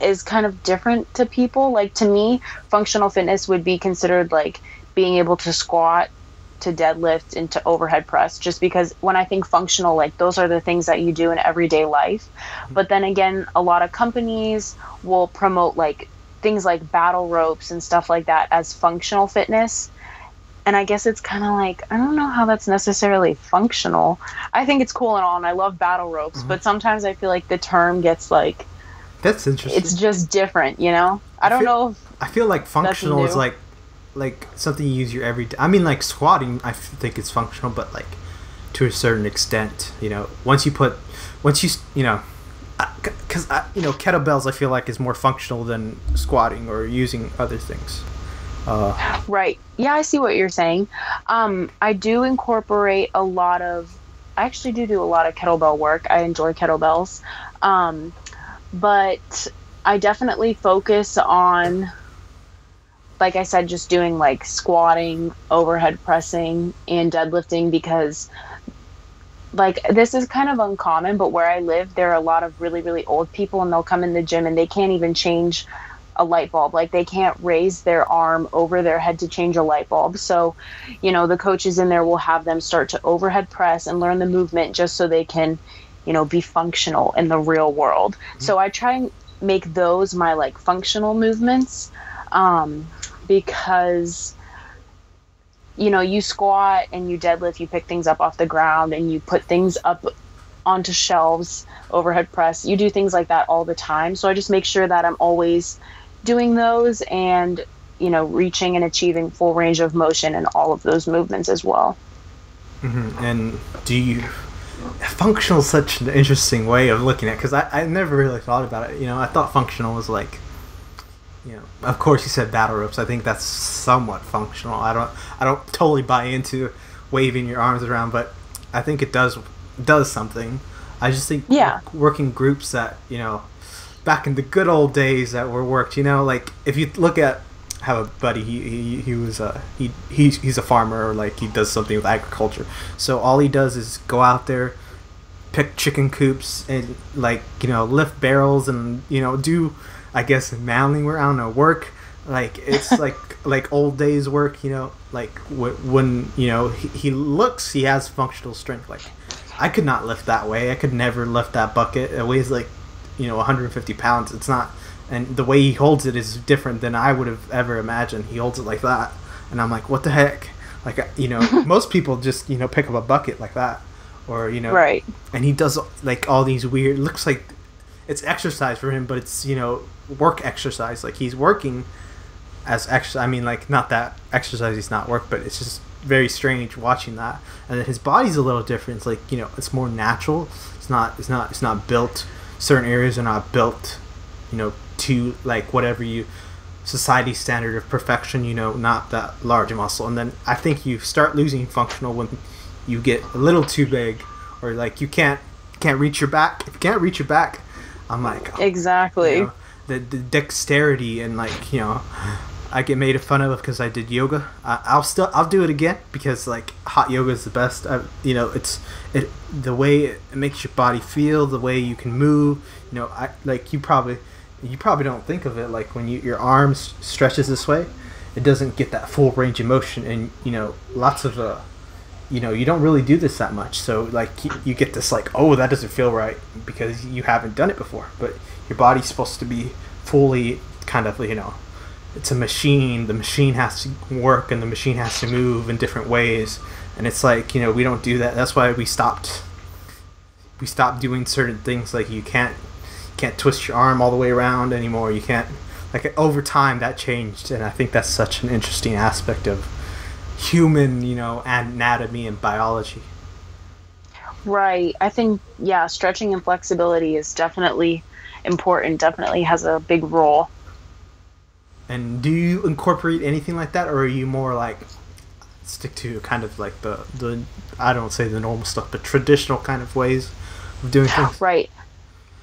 is kind of different to people. Like, to me, functional fitness would be considered like being able to squat, to deadlift, and to overhead press, just because when I think functional, like, those are the things that you do in everyday life. But then again, a lot of companies will promote like things like battle ropes and stuff like that as functional fitness and I guess it's kind of like I don't know how that's necessarily functional. I think it's cool and all, and I love battle ropes, mm-hmm. but sometimes I feel like the term gets like that's interesting. It's just different, you know. I, I don't feel, know. I feel like functional is like like something you use your everyday. I mean, like squatting, I think it's functional, but like to a certain extent, you know. Once you put, once you you know, because you know kettlebells, I feel like is more functional than squatting or using other things. Uh, right. Yeah, I see what you're saying. Um, I do incorporate a lot of. I actually do do a lot of kettlebell work. I enjoy kettlebells, um, but I definitely focus on, like I said, just doing like squatting, overhead pressing, and deadlifting because like this is kind of uncommon but where i live there are a lot of really really old people and they'll come in the gym and they can't even change a light bulb. Like they can't raise their arm over their head to change a light bulb. So, you know, the coaches in there will have them start to overhead press and learn the movement just so they can, you know, be functional in the real world. Mm-hmm. So I try and make those my like functional movements um, because you know you squat and you deadlift you pick things up off the ground and you put things up onto shelves overhead press you do things like that all the time so i just make sure that i'm always doing those and you know reaching and achieving full range of motion in all of those movements as well mm-hmm. and do you functional is such an interesting way of looking at because I, I never really thought about it you know i thought functional was like you know of course you said battle ropes i think that's somewhat functional i don't i don't totally buy into waving your arms around but i think it does does something. I just think Yeah. working groups that you know, back in the good old days that were worked. You know, like if you look at have a buddy, he he, he was a he he's, he's a farmer or like he does something with agriculture. So all he does is go out there, pick chicken coops and like you know lift barrels and you know do I guess manly work. I don't know work. Like it's like like old days work. You know, like when you know he, he looks he has functional strength. Like I could not lift that way. I could never lift that bucket. It weighs like you know 150 pounds. It's not. And the way he holds it is different than I would have ever imagined. He holds it like that, and I'm like, what the heck? Like you know, most people just you know pick up a bucket like that, or you know, Right. and he does like all these weird looks like it's exercise for him but it's you know work exercise. Like he's working as exercise i mean like not that exercise is not work but it's just very strange watching that. And then his body's a little different. It's like you know it's more natural. It's not it's not it's not built. Certain areas are not built you know to like whatever you society standard of perfection you know not that large muscle. And then i think you start losing functional when you get a little too big or like you can't can't reach your back. If you can't reach your back i'm like oh, Exactly. you know, the, the dexterity and like you know i get made fun of because i did yoga. I, i'll still i'll do it again because like hot yoga is the best. I, you know it's it the way it makes your body feel the way you can move you know i like you probably you probably don't think of it like when you your arms stretches this way it doesn't get that full range of motion and you know lots of uh you know you don't really do this that much. So like you, get this like oh that doesn't feel right because you haven't done it before. But your body's supposed to be fully kind of you know it's a machine. The machine has to work and the machine has to move in different ways. And it's like you know we don't do that. That's why we stopped we stopped doing certain things. Like you can't can't twist your arm all the way around anymore you can't like over time that changed and i think that's such an interesting aspect of human you know anatomy and biology Right. I think yeah, stretching and flexibility is definitely important. Definitely has a big role. and do you incorporate anything like that or are you more like stick to kind of like the the i don't say the normal stuff but traditional kind of ways of doing things Right.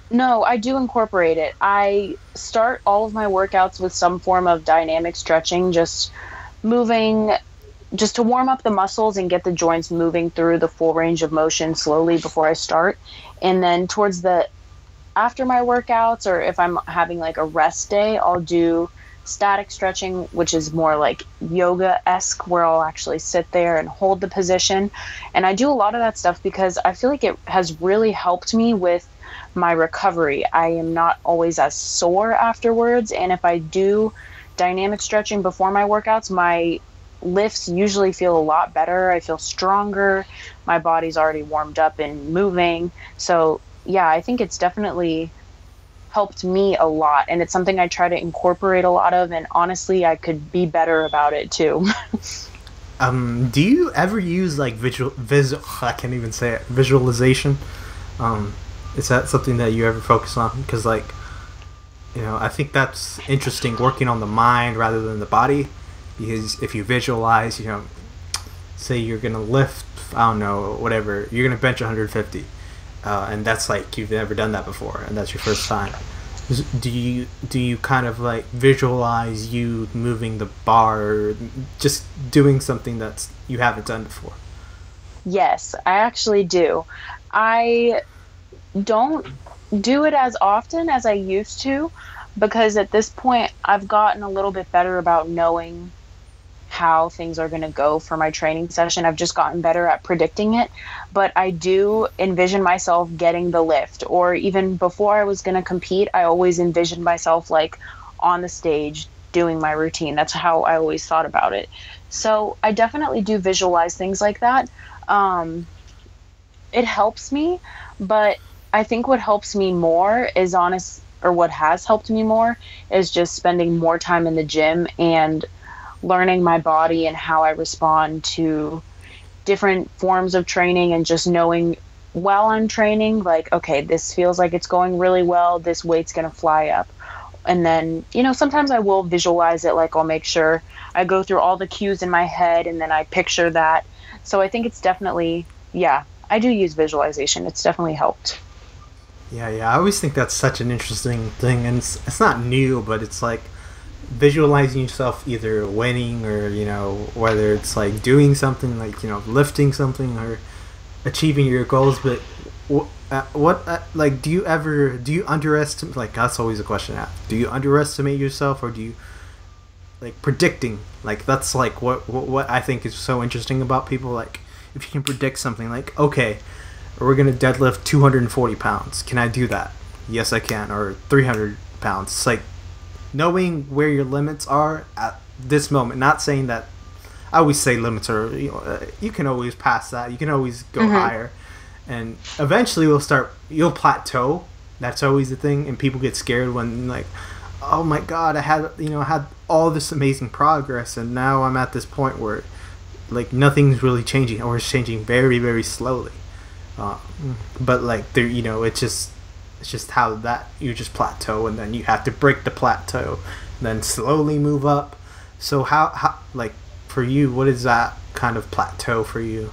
No, I do incorporate it. I start all of my workouts with some form of dynamic stretching, just moving, just to warm up the muscles and get the joints moving through the full range of motion slowly before I start. And then towards the after my workouts, or if I'm having like a rest day, I'll do static stretching, which is more like yoga esque, where I'll actually sit there and hold the position. And I do a lot of that stuff because I feel like it has really helped me with my recovery. I am not always as sore afterwards. And if I do dynamic stretching before my workouts, my lifts usually feel a lot better. I feel stronger. My body's already warmed up and moving. So, yeah, I think it's definitely helped me a lot. And it's something I try to incorporate a lot of. And honestly, I could be better about it too. um do you ever use like visual visual i can't even say it visualization um is that something that you ever focus on? Because like you know i think that's interesting working on the mind rather than the body. Because if you visualize you know say you're gonna lift i don't know whatever you're gonna bench 150 uh, and that's like you've never done that before and that's your first time. Do you do you kind of like visualize you moving the bar just doing something that's you haven't done before? Yes, I actually do. I don't do it as often as I used to because at this point I've gotten a little bit better about knowing how things are going to go for my training session. I've just gotten better at predicting it, but I do envision myself getting the lift or even before I was going to compete, I always envisioned myself like on the stage doing my routine. That's how I always thought about it. So, I definitely do visualize things like that um, it helps me, but I think what helps me more is honest, or what has helped me more is just spending more time in the gym and learning my body and how I respond to different forms of training and just knowing while I'm training, like, okay, this feels like it's going really well, this weight's gonna fly up. And then, you know, sometimes I will visualize it, like, I'll make sure I go through all the cues in my head and then I picture that so I think it's definitely, yeah, I do use visualization. It's definitely helped. Yeah, yeah. I always think that's such an interesting thing, and it's, it's not new, but it's like visualizing yourself either winning or you know whether it's like doing something like you know lifting something or achieving your goals. But what, uh, what uh, like do you ever do you underestimate? Like that's always a question. Do you underestimate yourself or do you like predicting? Like that's like what what, what I think is so interesting about people. Like if you can predict something, like okay we're gonna deadlift 240 pounds. Can I do that? Yes, I can. Or 300 pounds. It's like knowing where your limits are at this moment. Not saying that I always say limits are you know uh, you can always pass that. You can always go mm-hmm. higher, and eventually we'll start. You'll plateau. That's always the thing, and people get scared when like, oh my god, I had you know I had all this amazing progress, and now I'm at this point where like nothing's really changing, or it's changing very very slowly. Uh, but like there, you know, it's just it's just how that you just plateau and then you have to break the plateau, then slowly move up. So how how like for you, what is that kind of plateau for you?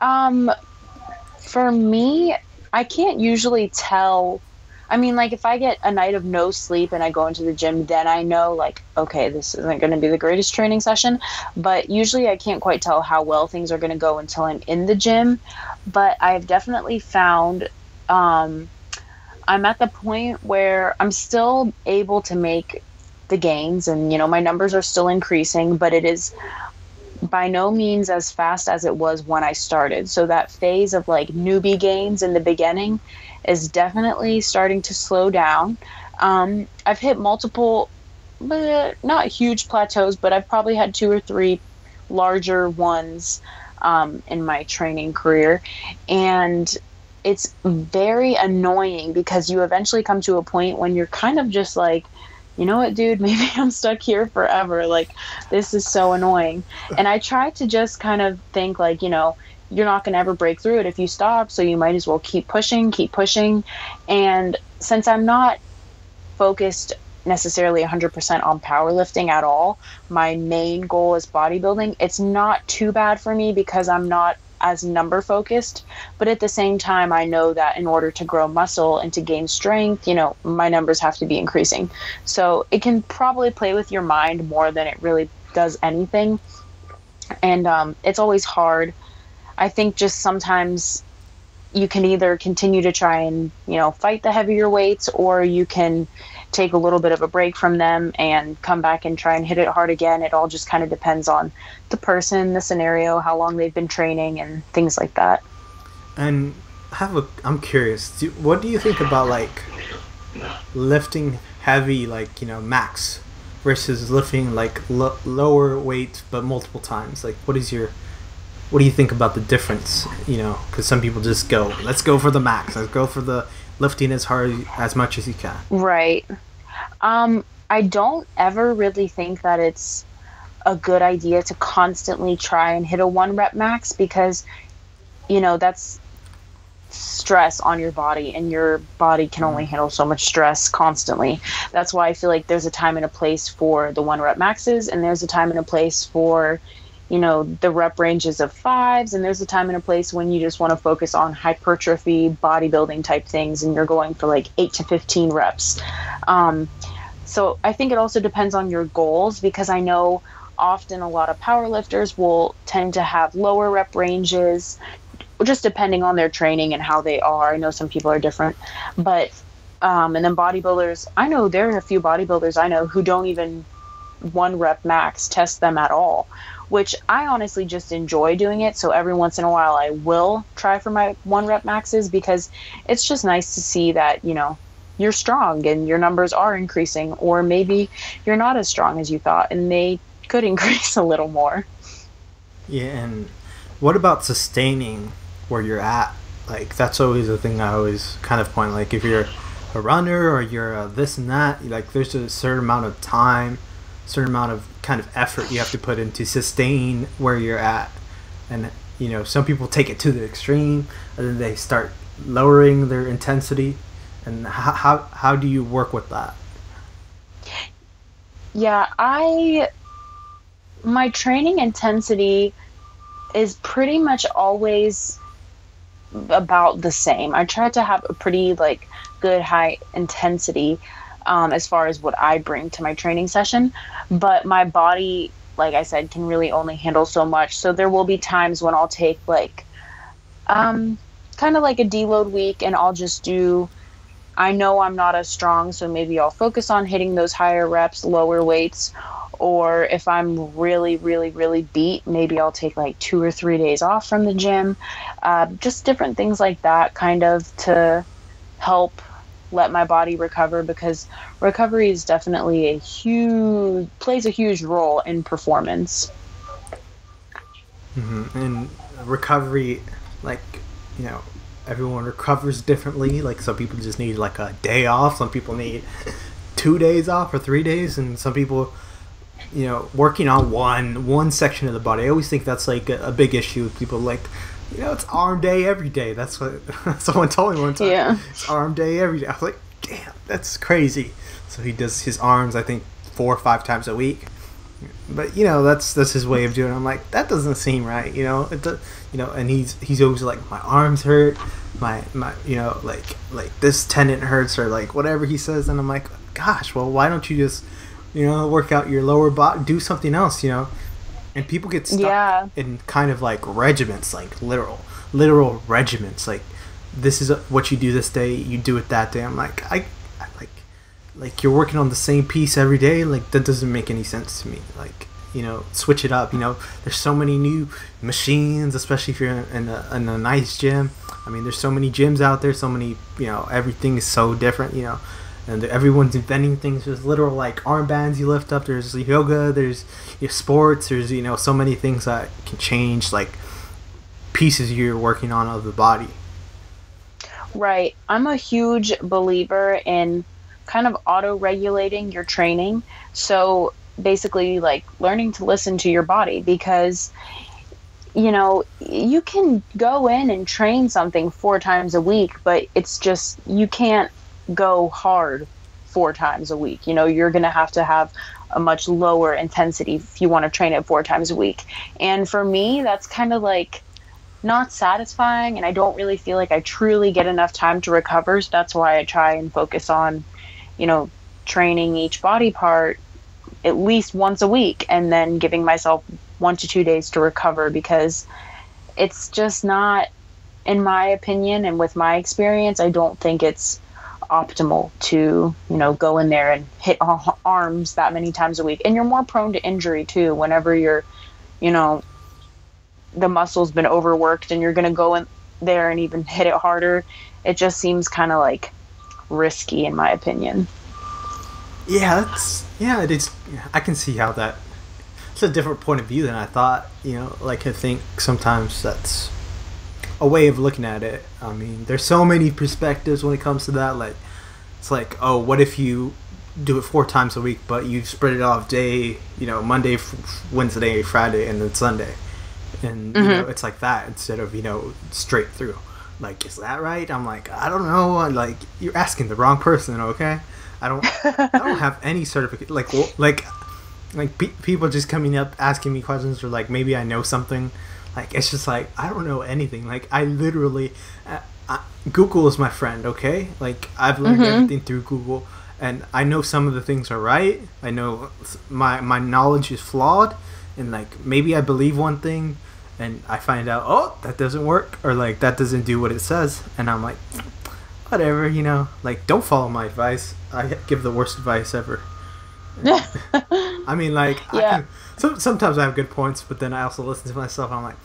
Um, for me, I can't usually tell I mean, like if I get a night of no sleep and I go into the gym, then I know, like, okay, this isn't going to be the greatest training session. But usually I can't quite tell how well things are going to go until I'm in the gym. But I've definitely found um, I'm at the point where I'm still able to make the gains and, you know, my numbers are still increasing, but it is by no means as fast as it was when I started. So that phase of like newbie gains in the beginning is definitely starting to slow down. Um, I've hit multiple, not huge plateaus, but I've probably had two or three larger ones um, in my training career. And it's very annoying because you eventually come to a point when you're kind of just like, you know what, dude, maybe I'm stuck here forever. Like, this is so annoying. And I try to just kind of think, like, you know, you're not going to ever break through it if you stop. So you might as well keep pushing, keep pushing. And since I'm not focused necessarily 100% on powerlifting at all, my main goal is bodybuilding. It's not too bad for me because I'm not as number focused but at the same time i know that in order to grow muscle and to gain strength you know my numbers have to be increasing so it can probably play with your mind more than it really does anything and um, it's always hard I think just sometimes you can either continue to try and you know fight the heavier weights or you can take a little bit of a break from them and come back and try and hit it hard again. It all just kind of depends on the person the scenario how long they've been training and things like that. And have a i'm curious do, what do you think about like lifting heavy like you know max versus lifting like lo- lower weight but multiple times? Like what is your what do you think about the difference? You know, because some people just go, let's go for the max, let's go for the lifting as hard as much as you can. Right. Um, I don't ever really think that it's a good idea to constantly try and hit a one rep max because, you know, that's stress on your body and your body can only mm-hmm. handle so much stress constantly. That's why I feel like there's a time and a place for the one rep maxes and there's a time and a place for you know the rep ranges of fives and there's a time and a place when you just want to focus on hypertrophy bodybuilding type things and you're going for like 8 to 15 reps. Um, so i think it also depends on your goals because i know often a lot of powerlifters will tend to have lower rep ranges just depending on their training and how they are. I know some people are different but um, and then bodybuilders i know there are a few bodybuilders i know who don't even one rep max test them at all which I honestly just enjoy doing it. So every once in a while, I will try for my one rep maxes because it's just nice to see that, you know, you're strong and your numbers are increasing, or maybe you're not as strong as you thought and they could increase a little more. Yeah, and what about sustaining where you're at? Like, that's always the thing I always kind of point. Like, if you're a runner or you're a this and that, like, there's a certain amount of time certain amount of kind of effort you have to put in to sustain where you're at. And you know some people take it to the extreme and then they start lowering their intensity. And how, how, how do you work with that? Yeah i my training intensity is pretty much always about the same. I try to have a pretty like good high intensity um, as far as what I bring to my training session, but my body, like I said, can really only handle so much. So there will be times when I'll take like um, kind of like a deload week and I'll just do I know I'm not as strong, so maybe I'll focus on hitting those higher reps, lower weights. Or if I'm really, really, really beat, maybe I'll take like two or three days off from the gym. Uh, just different things like that, kind of to help let my body recover because recovery is definitely a huge, plays a huge role in performance. Mm-hmm. And recovery, like, you know, everyone recovers differently. Like some people just need like a day off. Some people need two days off or three days, and some people, you know, working on one one section of the body. I always think that's like a, a big issue with people. Like, you know, it's arm day every day. That's what someone told me one time. Yeah, it's arm day every day. I was like, damn, that's crazy. So he does his arms, I think, four or five times a week. But you know, that's that's his way of doing. it. I'm like, that doesn't seem right. You know, it does, you know, and he's he's always like, my arms hurt, my my you know, like like this tendon hurts or like whatever he says, and I'm like, gosh, well, why don't you just you know work out your lower body, do something else, you know? And people get stuck yeah. in kind of like regiments, like literal literal regiments, like this is what you do this day, you do it that day. I'm like, I, I like like you're working on the same piece every day? Like that doesn't make any sense to me. Like you know switch it up. You know there's so many new machines especially if you're in a, in a nice gym. I mean there's so many gyms out there so many you know everything is so different you know and everyone's inventing things there's literal like armbands you lift up. There's yoga there's you know, sports there's you know so many things that can change like pieces you're working on of the body. Right. I'm a huge believer in kind of auto regulating your training. So basically, like learning to listen to your body because you know, you can go in and train something four times a week, but it's just you can't go hard four times a week. You know, you're going to have to have a much lower intensity if you want to train it four times a week. And for me, that's kind of like not satisfying and I don't really feel like I truly get enough time to recover. So that's why I try and focus on you know, training each body part at least once a week and then giving myself one to two days to recover because it's just not, in my opinion and with my experience, I don't think it's optimal to, you know, go in there and hit arms that many times a week. And you're more prone to injury too whenever you're, you know, the muscle's been overworked and you're going to go in there and even hit it harder. It just seems kind of like risky in my opinion. Yeah, that's yeah. It is. I can see how that. It's a different point of view than I thought. You know, like I think sometimes that's a way of looking at it. I mean, there's so many perspectives when it comes to that. Like, it's like, oh, what if you do it four times a week, but you spread it off day, you know, Monday, Wednesday, Friday, and then Sunday, and mm-hmm. you know, it's like that instead of you know straight through like, is that right? I'm like, I don't know. I'm like, you're asking the wrong person. Okay, I don't, I don't have any certificate. Like, like, like pe- people just coming up asking me questions or like maybe I know something. Like, it's just like I don't know anything. Like, I literally, uh, I, Google is my friend. Okay, like I've learned mm-hmm. everything through Google, and I know some of the things are right. I know my my knowledge is flawed, and like maybe I believe one thing and I find out, oh, that doesn't work, or like that doesn't do what it says, and I'm like, whatever, you know, like don't follow my advice. I give the worst advice ever. I mean, like, yeah. I can, so, sometimes I have good points, but then I also listen to myself. I'm like,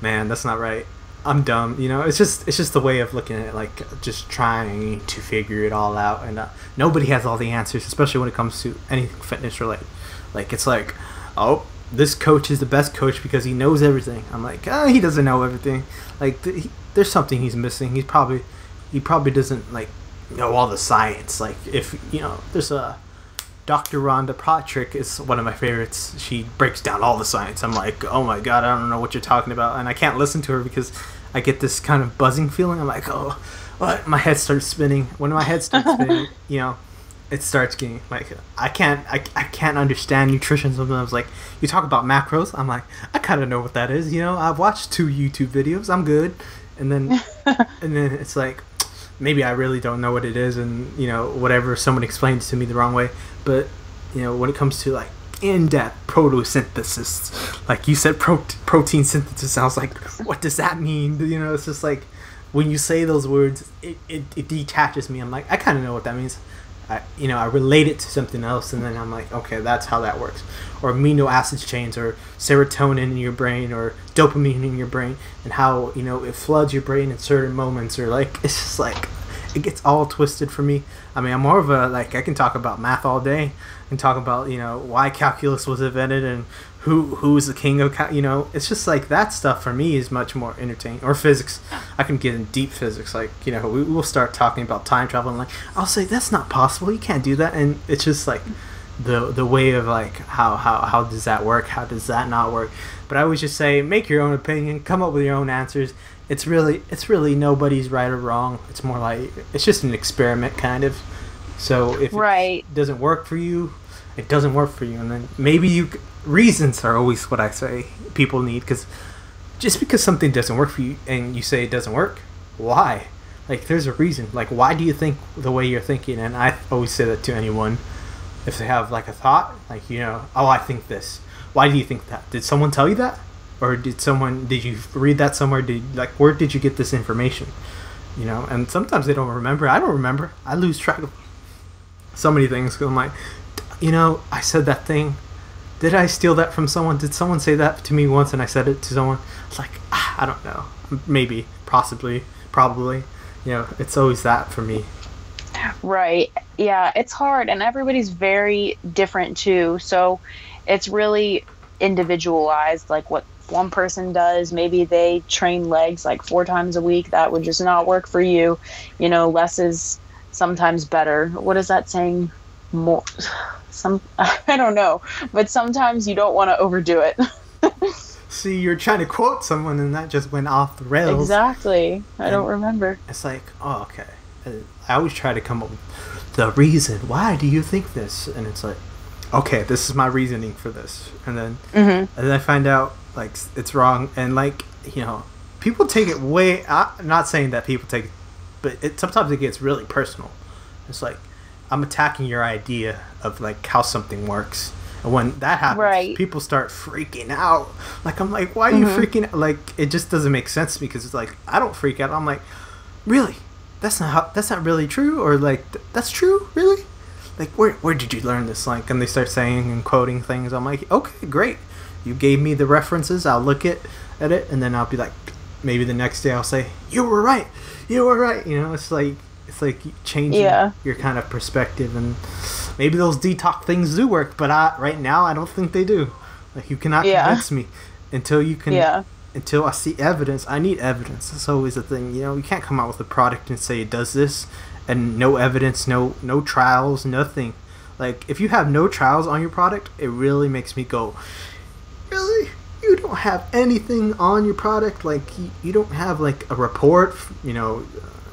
man, that's not right. I'm dumb. You know, it's just it's just the way of looking at it, like just trying to figure it all out, and uh, nobody has all the answers, especially when it comes to anything fitness related. Like it's like, oh, this coach is the best coach because he knows everything. I'm like, ah, he doesn't know everything. Like, th- he, there's something he's missing. He's probably, he probably doesn't like know all the science. Like, if you know, there's a Dr. Rhonda Patrick is one of my favorites. She breaks down all the science. I'm like, oh my god, I don't know what you're talking about, and I can't listen to her because I get this kind of buzzing feeling. I'm like, oh, what? My head starts spinning. When my head starts spinning, you know, it starts getting like I can't I, I can't understand nutrition. Sometimes like you talk about macros, I'm like I kind of know what that is. You know, I've watched two YouTube videos. I'm good, and then and then it's like maybe I really don't know what it is, and you know whatever someone explains to me the wrong way. But you know when it comes to like in-depth photosynthesis, like you said, pro- protein synthesis. I was like, what does that mean? You know, it's just like when you say those words, it, it, it detaches me. I'm like, I kind of know what that means. I, you know, I relate it to something else, and then I'm like, okay, that's how that works. Or amino acid chains, or serotonin in your brain, or dopamine in your brain, and how you know it floods your brain in certain moments, or like it's just like it gets all twisted for me. I mean, I'm more of a like I can talk about math all day, and talk about you know why calculus was invented and who who's the king of cal- you know it's just like that stuff for me is much more entertaining or physics. I can get in deep physics like you know we, will start talking about time travel and like i'll say that's not possible you can't do that and it's just like the the way of like how how, how does that work? How does that not work? But i always just say make your own opinion come up with your own answers it's really it's really nobody's right or wrong it's more like it's just an experiment kind of so if right. it doesn't work for you it doesn't work for you and then maybe you reasons are always what I say people need because just because something doesn't work for you and you say it doesn't work, why? Like, there's a reason. Like, why do you think the way you're thinking? And I always say that to anyone if they have like a thought, like you know, oh, I think this. Why do you think that? Did someone tell you that, or did someone did you read that somewhere? Did like where did you get this information? You know, and sometimes they don't remember. I don't remember. I lose track of so many things. because I'm like, you know, I said that thing did I steal that from someone? Did someone say that to me once and I said it to someone? It's like, ah, I don't know. Maybe, possibly, probably. You know, it's always that for me. Right. Yeah, it's hard and everybody's very different too. So it's really individualized like what one person does. Maybe they train legs like four times a week. That would just not work for you. You know, less is sometimes better. What is that saying? More some I don't know, but sometimes you don't want to overdo it. See, you're trying to quote someone, and that just went off the rails. Exactly. I and don't remember. It's like, oh, okay. I always try to come up with the reason. Why do you think this? And it's like, okay, this is my reasoning for this. And then, mm-hmm. and then I find out like it's wrong, and like you know, people take it way. I'm not saying that people take, it, but it sometimes it gets really personal. It's like, I'm attacking your idea of like how something works. And when that happens, right. people start freaking out. Like I'm like, why are mm-hmm. you freaking out? Like it just doesn't make sense because it's like I don't freak out. I'm like, really? That's not how. That's not really true. Or like th- that's true, really? Like where where did you learn this? Like and they start saying and quoting things. I'm like, okay, great. You gave me the references. I'll look at at it and then I'll be like, maybe the next day I'll say, you were right. You were right. You know, it's like it's like changing yeah. your kind of perspective, and maybe those detox things do work, but I, right now I don't think they do. Like you cannot yeah. convince me until you can. Yeah. Until I see evidence, I need evidence. That's always the thing. You know, you can't come out with a product and say it does this, and no evidence, no no trials, nothing. Like if you have no trials on your product, it really makes me go? You don't have anything on your product? Like you, you don't have like a report, you know,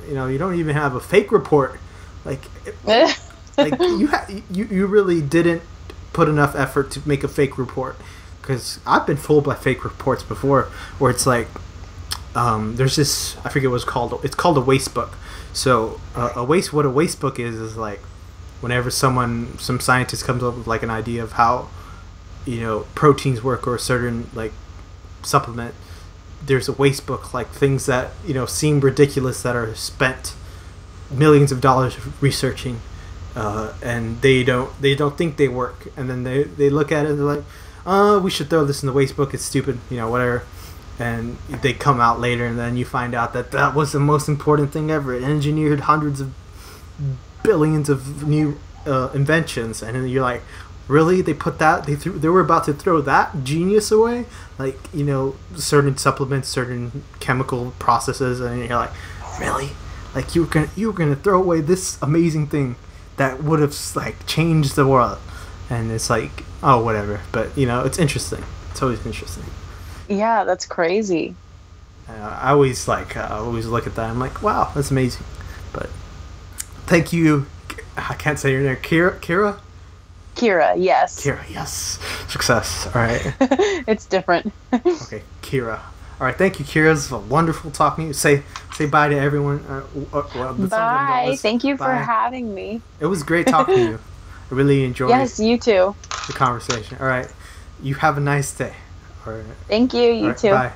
you know, you don't even have a fake report. Like, like you, ha- you you really didn't put enough effort to make a fake report. Because I've been fooled by fake reports before, where it's like, um, there's this I forget what it's called. It's called a waste book. So uh, a waste what a waste book is is like whenever someone some scientist comes up with like an idea of how you know proteins work or a certain like supplement there's a waste book like things that you know seem ridiculous that are spent millions of dollars researching uh, and they don't they don't think they work. And then they, they look at it and they're like uh we should throw this in the waste book. It's stupid you know whatever. And they come out later and then you find out that that was the most important thing ever. It engineered hundreds of billions of new uh, inventions. And then you're like really? They put that they threw they were about to throw that genius away? Like you know certain supplements certain chemical processes and you're like really? Like you were gonna you were gonna throw away this amazing thing that would have like changed the world. And it's like oh whatever. But you know it's interesting. It's always interesting. Yeah that's crazy. Uh, i always like uh, i always look at that. I'm like wow that's amazing. But thank you. I can't say your name. Kira. Kira. Kira, yes. Kira. Yes. Success. All right. it's different. okay, Kira. All right. Thank you, Kira. It's wonderful talking to you. Say say bye to everyone. Uh, uh, well, bye. Thank you bye. for having me. It was great talking to you. I really enjoyed. Yes, you too. The conversation. All right. You have a nice day. All right. Thank you. You right, too. Bye.